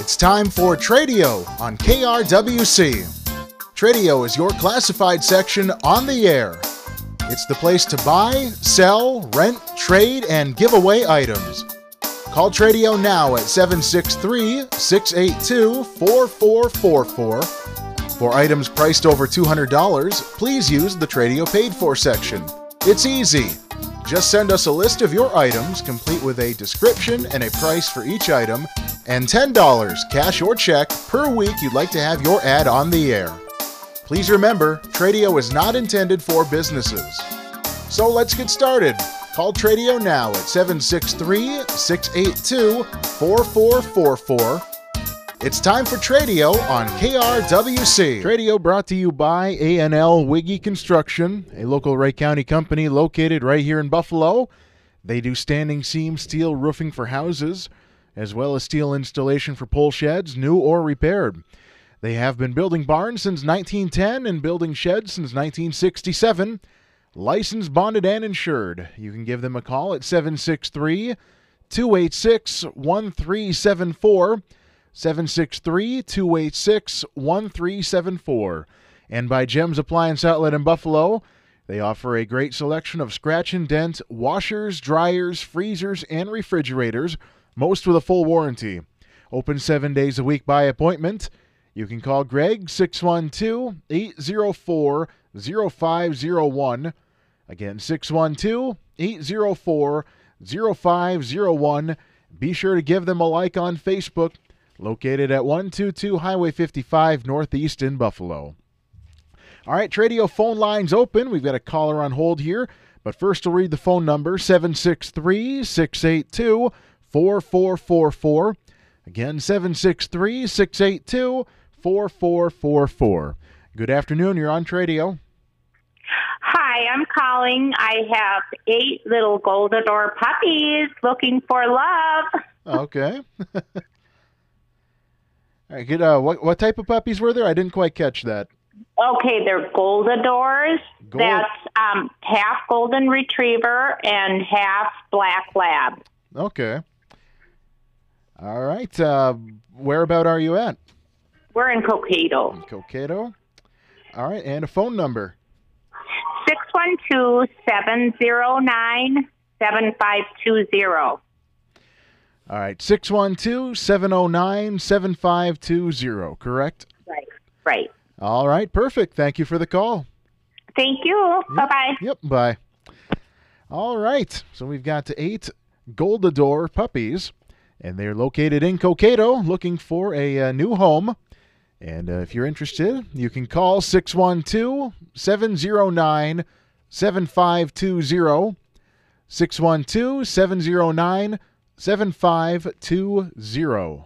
It's time for Tradio on KRWC. Tradio is your classified section on the air. It's the place to buy, sell, rent, trade, and give away items. Call Tradio now at 763 682 4444. For items priced over $200, please use the Tradio Paid For section. It's easy. Just send us a list of your items, complete with a description and a price for each item, and $10, cash or check, per week you'd like to have your ad on the air. Please remember, Tradio is not intended for businesses. So let's get started. Call Tradio now at 763 682 4444. It's time for Tradio on KRWC. Tradio brought to you by A&L Wiggy Construction, a local Wright County company located right here in Buffalo. They do standing seam steel roofing for houses, as well as steel installation for pole sheds, new or repaired. They have been building barns since 1910 and building sheds since 1967. Licensed, bonded, and insured. You can give them a call at 763 286 1374. 763 286 1374. And by Gems Appliance Outlet in Buffalo, they offer a great selection of scratch and dent washers, dryers, freezers, and refrigerators, most with a full warranty. Open seven days a week by appointment. You can call Greg 612 804 0501. Again, 612 804 0501. Be sure to give them a like on Facebook, located at 122 Highway 55 Northeast in Buffalo. All right, Tradio phone lines open. We've got a caller on hold here, but first we'll read the phone number 763 682 4444. Again, 763 682 4444. Good afternoon. You're on Tradio. Hi, I'm calling. I have eight little Goldador puppies looking for love. Okay. Right, good. Uh, what what type of puppies were there? I didn't quite catch that. Okay, they're Goldadors. Gold- That's um, half Golden Retriever and half Black Lab. Okay. All right. Uh, where about are you at? We're in Cokato. Cokato. All right, and a phone number. 612 709 7520. All right, 612 709 7520, correct? Right. Right. All right, perfect. Thank you for the call. Thank you. Bye bye. Yep, bye. All right, so we've got eight Goldador puppies, and they're located in Cokato looking for a, uh new home. And uh, if you're interested, you can call 612 709 7520. 612 709 7520.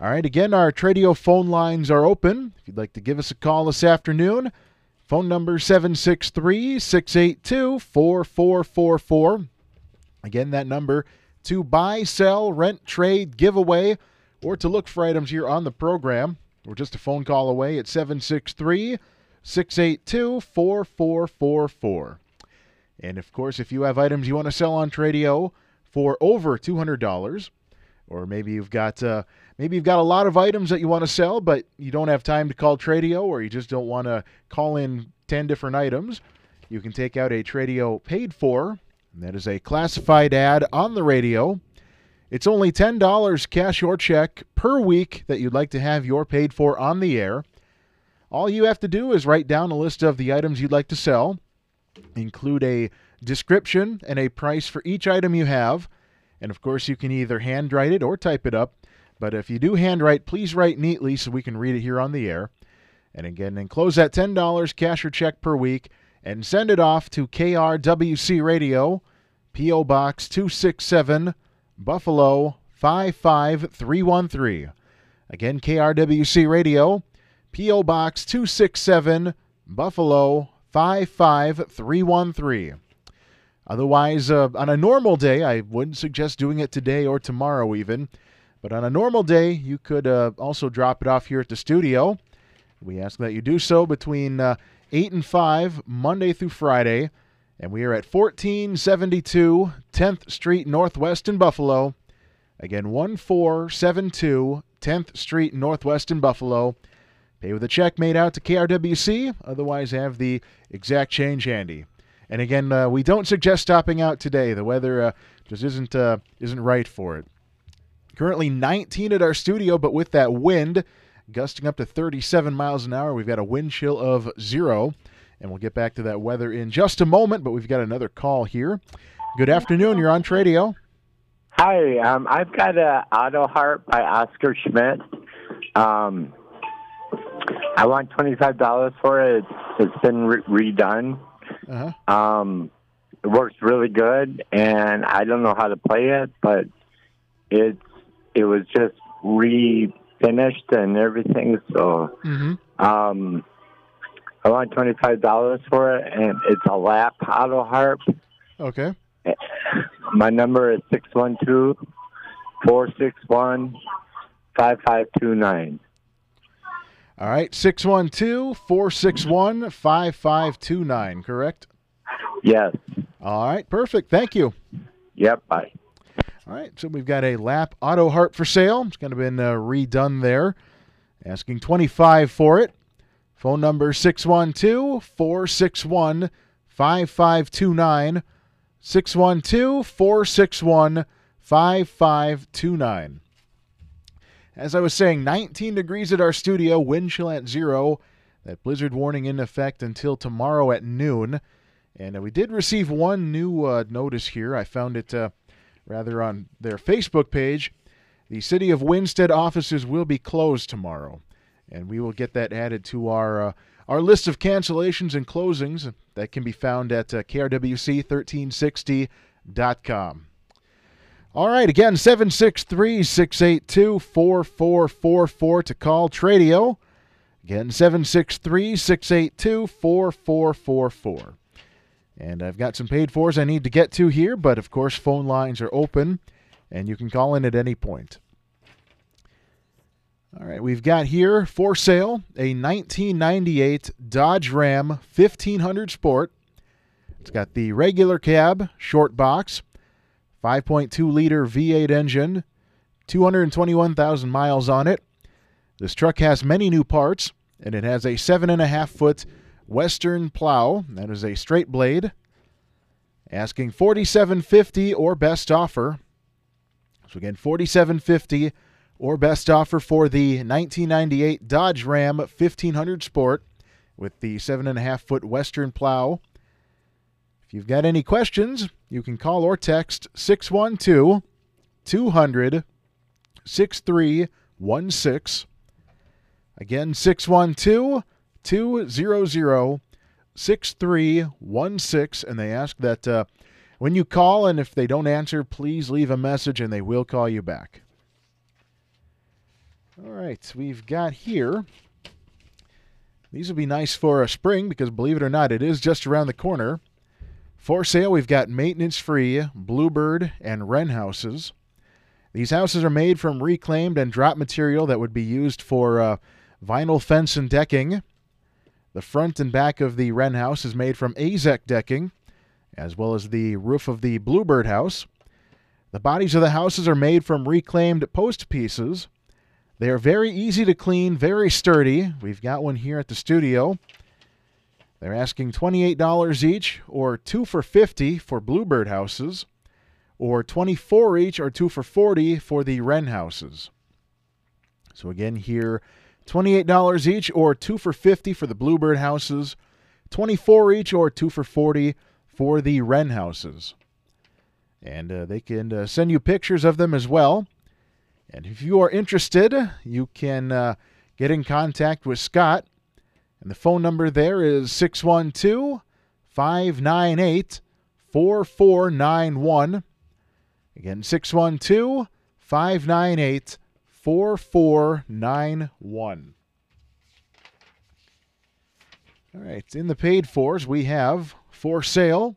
All right, again, our Tradio phone lines are open. If you'd like to give us a call this afternoon, phone number 763 682 4444. Again, that number to buy, sell, rent, trade, giveaway, or to look for items here on the program. We're just a phone call away at 763 682 4444. And of course, if you have items you want to sell on Tradio for over $200, or maybe you've got uh, maybe you've got a lot of items that you want to sell, but you don't have time to call Tradio, or you just don't want to call in 10 different items, you can take out a Tradio paid for. And that is a classified ad on the radio. It's only $10 cash or check per week that you'd like to have your paid for on the air. All you have to do is write down a list of the items you'd like to sell, include a description and a price for each item you have. And of course, you can either handwrite it or type it up. But if you do handwrite, please write neatly so we can read it here on the air. And again, enclose that $10 cash or check per week and send it off to KRWC Radio, P.O. Box 267, Buffalo 55313. Again, KRWC Radio, P.O. Box 267, Buffalo 55313. Otherwise, uh, on a normal day, I wouldn't suggest doing it today or tomorrow even. But on a normal day, you could uh, also drop it off here at the studio. We ask that you do so between uh, 8 and 5, Monday through Friday. And we are at 1472 10th Street Northwest in Buffalo. Again, 1472 10th Street, Northwest in Buffalo. Pay with a check made out to KRWC, otherwise, have the exact change handy. And again, uh, we don't suggest stopping out today. The weather uh, just isn't uh, isn't right for it. Currently 19 at our studio, but with that wind gusting up to 37 miles an hour, we've got a wind chill of zero. And we'll get back to that weather in just a moment, but we've got another call here. Good afternoon. You're on Tradio. Hi, um, I've got a Auto Harp by Oscar Schmidt. Um, I want twenty five dollars for it. It's been re- redone. Uh-huh. Um, it works really good, and I don't know how to play it, but it's it was just refinished and everything. So, Mm-hmm. um, I want twenty five dollars for it, and it's a lap auto harp. Okay. My number is six one two four six one five five two nine. All right. 612 461 5529, correct? Yes. All right. Perfect. Thank you. Yep. Bye. All right, so we've got a lap auto harp for sale. It's kind of been uh, redone there. Asking 25 for it. Phone number 612 461 5529. 612 461 5529. As I was saying, 19 degrees at our studio, wind chill at zero. That blizzard warning in effect until tomorrow at noon. And uh, we did receive one new uh, notice here. I found it uh, rather on their Facebook page. The City of Winsted offices will be closed tomorrow, and we will get that added to our uh, our list of cancellations and closings that can be found at uh, krwc1360.com. All right, again, 763 682 4444 to call Tradio. Again, 763 682 4444. And I've got some paid fours I need to get to here, but of course, phone lines are open and you can call in at any point. All right, we've got here for sale a 1998 Dodge Ram 1500 Sport. It's got the regular cab, short box, 5.2 liter V8 engine, 221,000 miles on it. This truck has many new parts, and it has a 7.5 foot Western plow. That is a straight blade. Asking 4750 or best offer. So again, 4750 or best offer for the 1998 Dodge Ram 1500 Sport with the 7.5 foot Western plow. If you've got any questions, you can call or text 612 200 6316. Again, 612 200 6316. And they ask that uh, when you call and if they don't answer, please leave a message and they will call you back. All right, we've got here. These will be nice for a spring because, believe it or not, it is just around the corner. For sale, we've got maintenance free Bluebird and Wren houses. These houses are made from reclaimed and drop material that would be used for uh, vinyl fence and decking. The front and back of the Wren house is made from Azek decking, as well as the roof of the Bluebird house. The bodies of the houses are made from reclaimed post pieces. They are very easy to clean, very sturdy. We've got one here at the studio. They're asking $28 each or 2 for 50 for Bluebird houses or 24 each or 2 for 40 for the Wren houses. So again here $28 each or 2 for 50 for the Bluebird houses, 24 each or 2 for 40 for the Wren houses. And uh, they can uh, send you pictures of them as well. And if you are interested, you can uh, get in contact with Scott. And the phone number there is 612 598 4491. Again, 612 598 4491. All right, in the paid fours, we have for sale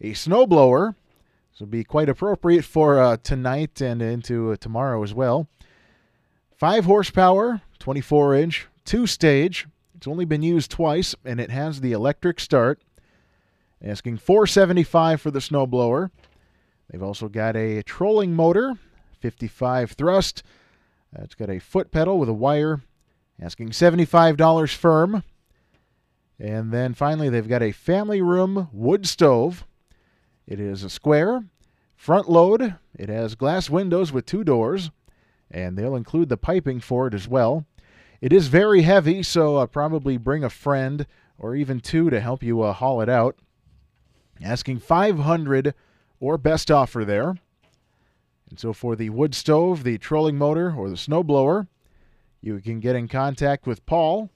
a snowblower. This will be quite appropriate for uh, tonight and into uh, tomorrow as well. Five horsepower, 24 inch, two stage. It's only been used twice, and it has the electric start. Asking 475 for the snowblower. They've also got a trolling motor, 55 thrust. Uh, it's got a foot pedal with a wire, asking $75 firm. And then finally, they've got a family room wood stove. It is a square, front load. It has glass windows with two doors, and they'll include the piping for it as well. It is very heavy, so uh, probably bring a friend or even two to help you uh, haul it out. Asking 500 or best offer there. And so for the wood stove, the trolling motor, or the snow blower, you can get in contact with Paul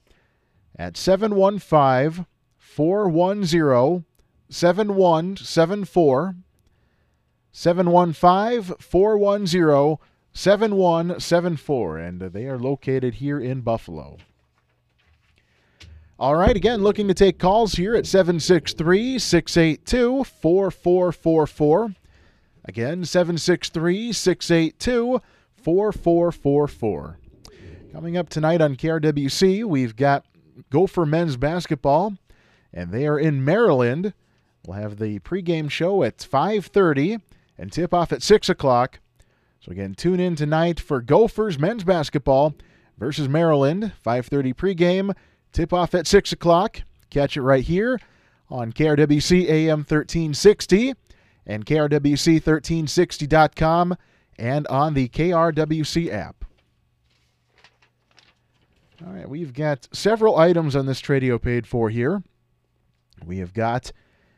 at 715 410 7174. 715 410 7174. And uh, they are located here in Buffalo. All right, again, looking to take calls here at 763 682 4444. Again, 763 682 4444. Coming up tonight on KRWC, we've got Gopher men's basketball, and they are in Maryland. We'll have the pregame show at 5:30 and tip off at 6 o'clock. So again, tune in tonight for Gophers men's basketball versus Maryland. 5:30 pregame, tip off at 6 o'clock. Catch it right here on KRWC AM 1360 and KRWC1360.com and on the KRWC app. All right, we've got several items on this Tradio paid for here. We have got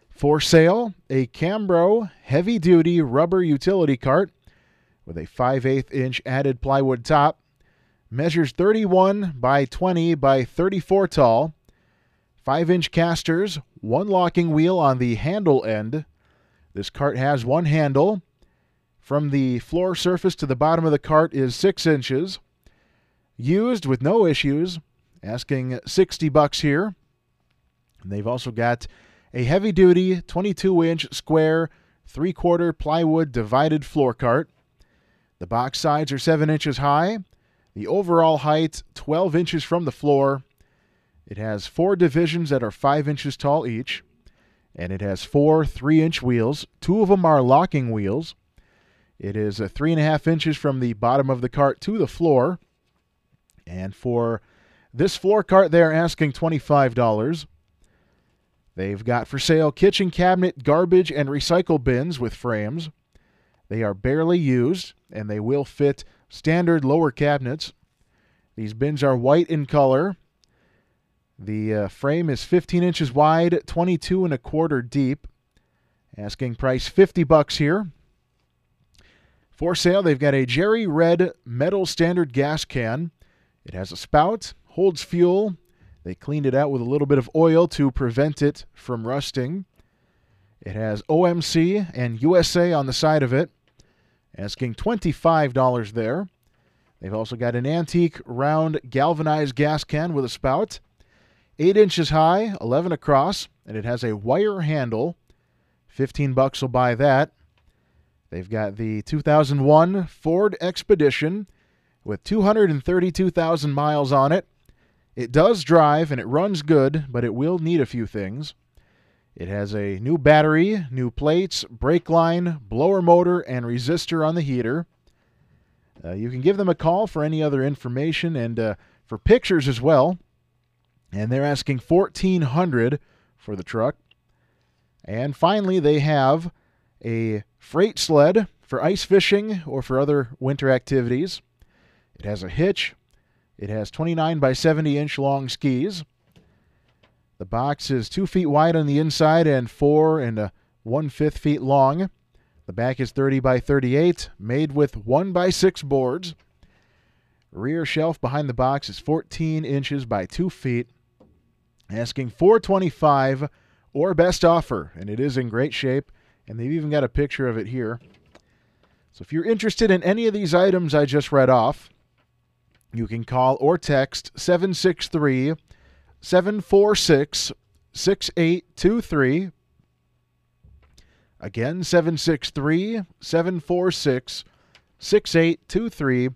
for sale a Cambro heavy duty rubber utility cart with a 5 8 inch added plywood top. Measures 31 by 20 by 34 tall. 5 inch casters, one locking wheel on the handle end. This cart has one handle. From the floor surface to the bottom of the cart is 6 inches. Used with no issues, asking 60 bucks here. And they've also got a heavy duty 22 inch square, three quarter plywood divided floor cart. The box sides are 7 inches high. The overall height 12 inches from the floor. It has four divisions that are 5 inches tall each. And it has four 3 inch wheels. Two of them are locking wheels. It is uh, a 3.5 inches from the bottom of the cart to the floor. And for this floor cart, they're asking $25. They've got for sale kitchen cabinet, garbage, and recycle bins with frames. They are barely used, and they will fit standard lower cabinets. These bins are white in color. The uh, frame is 15 inches wide, 22 and a quarter deep. Asking price 50 bucks here. For sale, they've got a Jerry Red metal standard gas can. It has a spout, holds fuel. They cleaned it out with a little bit of oil to prevent it from rusting. It has OMC and USA on the side of it, asking $25 there. They've also got an antique round galvanized gas can with a spout, 8 inches high, 11 across, and it has a wire handle. 15 bucks will buy that. They've got the 2001 Ford Expedition with 232,000 miles on it. It does drive and it runs good, but it will need a few things. It has a new battery, new plates, brake line, blower motor, and resistor on the heater. Uh, you can give them a call for any other information and uh, for pictures as well. And they're asking 1400 for the truck. And finally, they have a freight sled for ice fishing or for other winter activities. It has a hitch. It has 29 by 70 inch long skis. The box is two feet wide on the inside and four and uh, a one fifth feet long. The back is 30 by 38, made with one by six boards. Rear shelf behind the box is 14 inches by two feet. Asking 425 or best offer, and it is in great shape. And they've even got a picture of it here. So if you're interested in any of these items I just read off, you can call or text 763 746 6823. Again, 763 746 6823.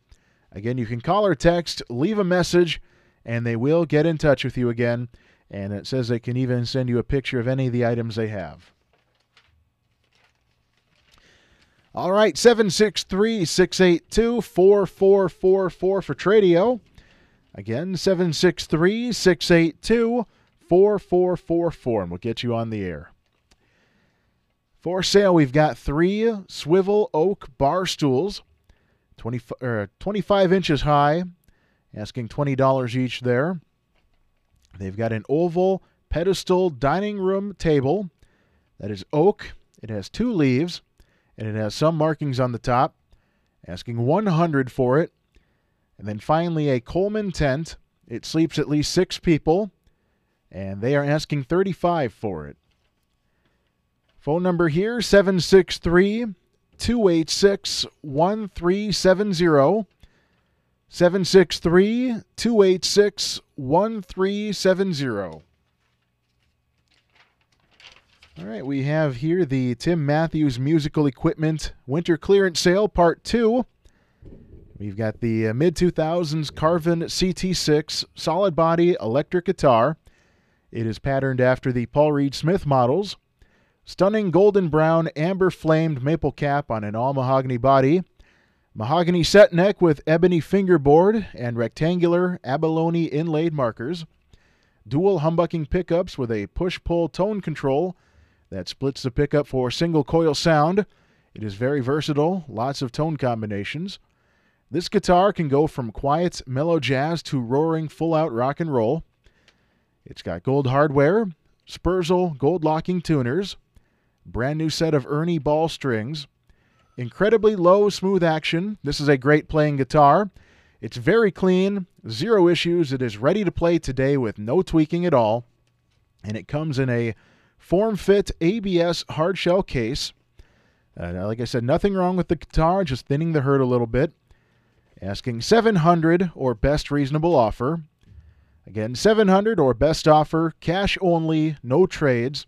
Again, you can call or text, leave a message, and they will get in touch with you again. And it says they can even send you a picture of any of the items they have. All right, 763 682 4444 for Tradio. Again, 763 682 4444, and we'll get you on the air. For sale, we've got three swivel oak bar stools, 20, er, 25 inches high, asking $20 each there. They've got an oval pedestal dining room table that is oak. It has two leaves and it has some markings on the top, asking 100 for it. And then finally, a Coleman tent. It sleeps at least six people, and they are asking 35 for it. Phone number here 763 286 1370. 763 286 1370. All right, we have here the Tim Matthews Musical Equipment Winter Clearance Sale Part 2. We've got the uh, mid 2000s Carvin CT6 solid body electric guitar. It is patterned after the Paul Reed Smith models. Stunning golden brown amber flamed maple cap on an all mahogany body. Mahogany set neck with ebony fingerboard and rectangular abalone inlaid markers. Dual humbucking pickups with a push pull tone control that splits the pickup for single coil sound. It is very versatile, lots of tone combinations. This guitar can go from quiet, mellow jazz to roaring, full out rock and roll. It's got gold hardware, Sperzel gold locking tuners, brand new set of Ernie ball strings, incredibly low, smooth action. This is a great playing guitar. It's very clean, zero issues. It is ready to play today with no tweaking at all. And it comes in a Form fit ABS hard shell case. Uh, like I said, nothing wrong with the guitar, just thinning the hurt a little bit. Asking 700 or best reasonable offer. Again, 700 or best offer, cash only, no trades.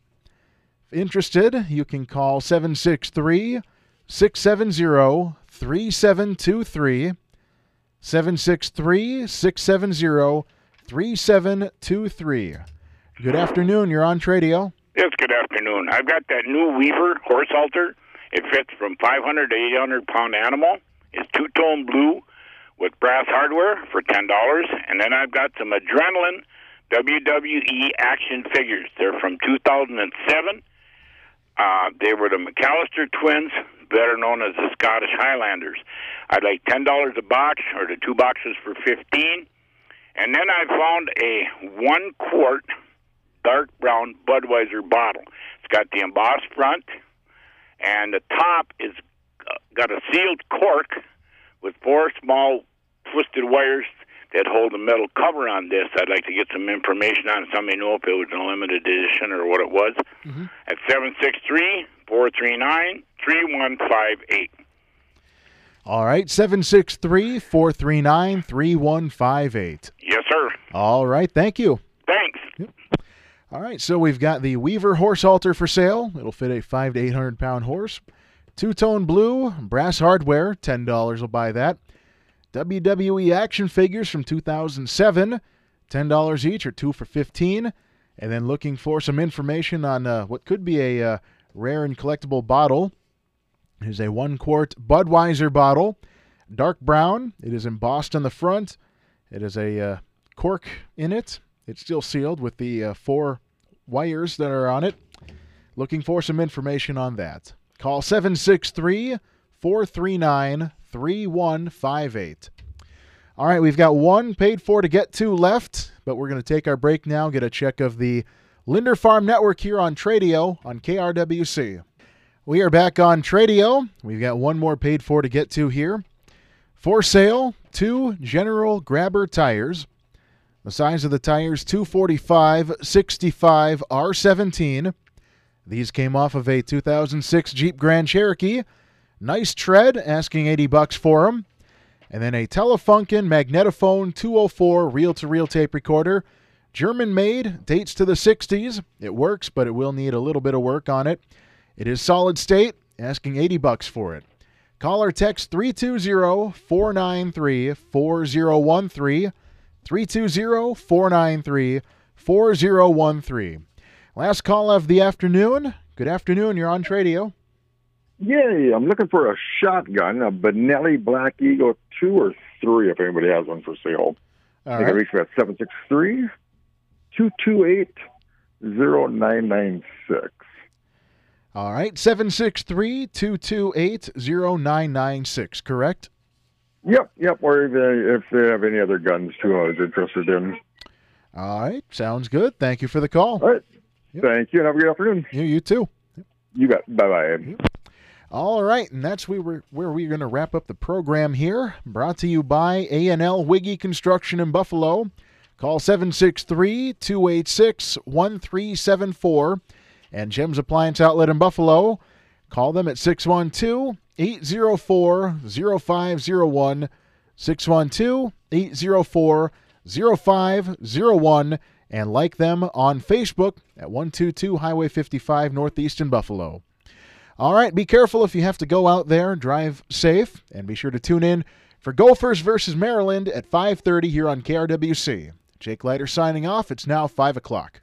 If interested, you can call 763 670 3723. 763 670 3723. Good afternoon. You're on Tradio. Yes, good afternoon. I've got that new Weaver horse halter. It fits from 500 to 800 pound animal. It's two tone blue with brass hardware for ten dollars, and then I've got some Adrenaline WWE action figures. They're from 2007. Uh, they were the McAllister twins, better known as the Scottish Highlanders. I'd like ten dollars a box, or the two boxes for fifteen. And then I found a one quart dark brown Budweiser bottle. It's got the embossed front, and the top is uh, got a sealed cork with four small twisted wires that hold the metal cover on this. I'd like to get some information on it. Somebody know if it was a limited edition or what it was. Mm-hmm. At seven six three four three nine three one five eight. All right, 763 439 3158. Yes, sir. All right, thank you. Thanks. Yep. All right, so we've got the Weaver horse halter for sale. It'll fit a five to eight hundred pound horse. Two tone blue, brass hardware, ten dollars will buy that. WWE action figures from 2007, ten dollars each or two for fifteen. And then looking for some information on uh, what could be a uh, rare and collectible bottle. Here's a one quart Budweiser bottle, dark brown. It is embossed on the front. It has a uh, cork in it. It's still sealed with the uh, four wires that are on it. Looking for some information on that. Call 763 439 3158. All right, we've got one paid for to get to left, but we're going to take our break now, get a check of the Linder Farm Network here on Tradio on KRWC. We are back on Tradio. We've got one more paid for to get to here. For sale, two General Grabber tires. The size of the tires 245 65 R17. These came off of a 2006 Jeep Grand Cherokee. Nice tread, asking 80 bucks for them. And then a Telefunken Magnetophone 204 reel to reel tape recorder. German made, dates to the 60s. It works, but it will need a little bit of work on it. It is solid state, asking 80 bucks for it. Call or text 320 493 4013. 320 493 4013. Last call of the afternoon. Good afternoon. You're on Tradio. Yay! I'm looking for a shotgun, a Benelli Black Eagle 2 or 3, if anybody has one for sale. All They can reach me at 763 228 0996. All right. 763 228 0996, correct? Yep, yep. Or if they, if they have any other guns, too, I was interested in. All right. Sounds good. Thank you for the call. All right. Yep. Thank you, and have a good afternoon. You, you too. You bet. Bye bye. All right, and that's where we're, where we're going to wrap up the program here. Brought to you by A&L Wiggy Construction in Buffalo. Call 763-286-1374. And Jim's Appliance Outlet in Buffalo. Call them at 612-804-0501. 612-804-0501. And like them on Facebook at 122 Highway 55 Northeast in Buffalo. All right, be careful if you have to go out there. Drive safe, and be sure to tune in for Gophers versus Maryland at 5:30 here on KRWC. Jake Leiter signing off. It's now five o'clock.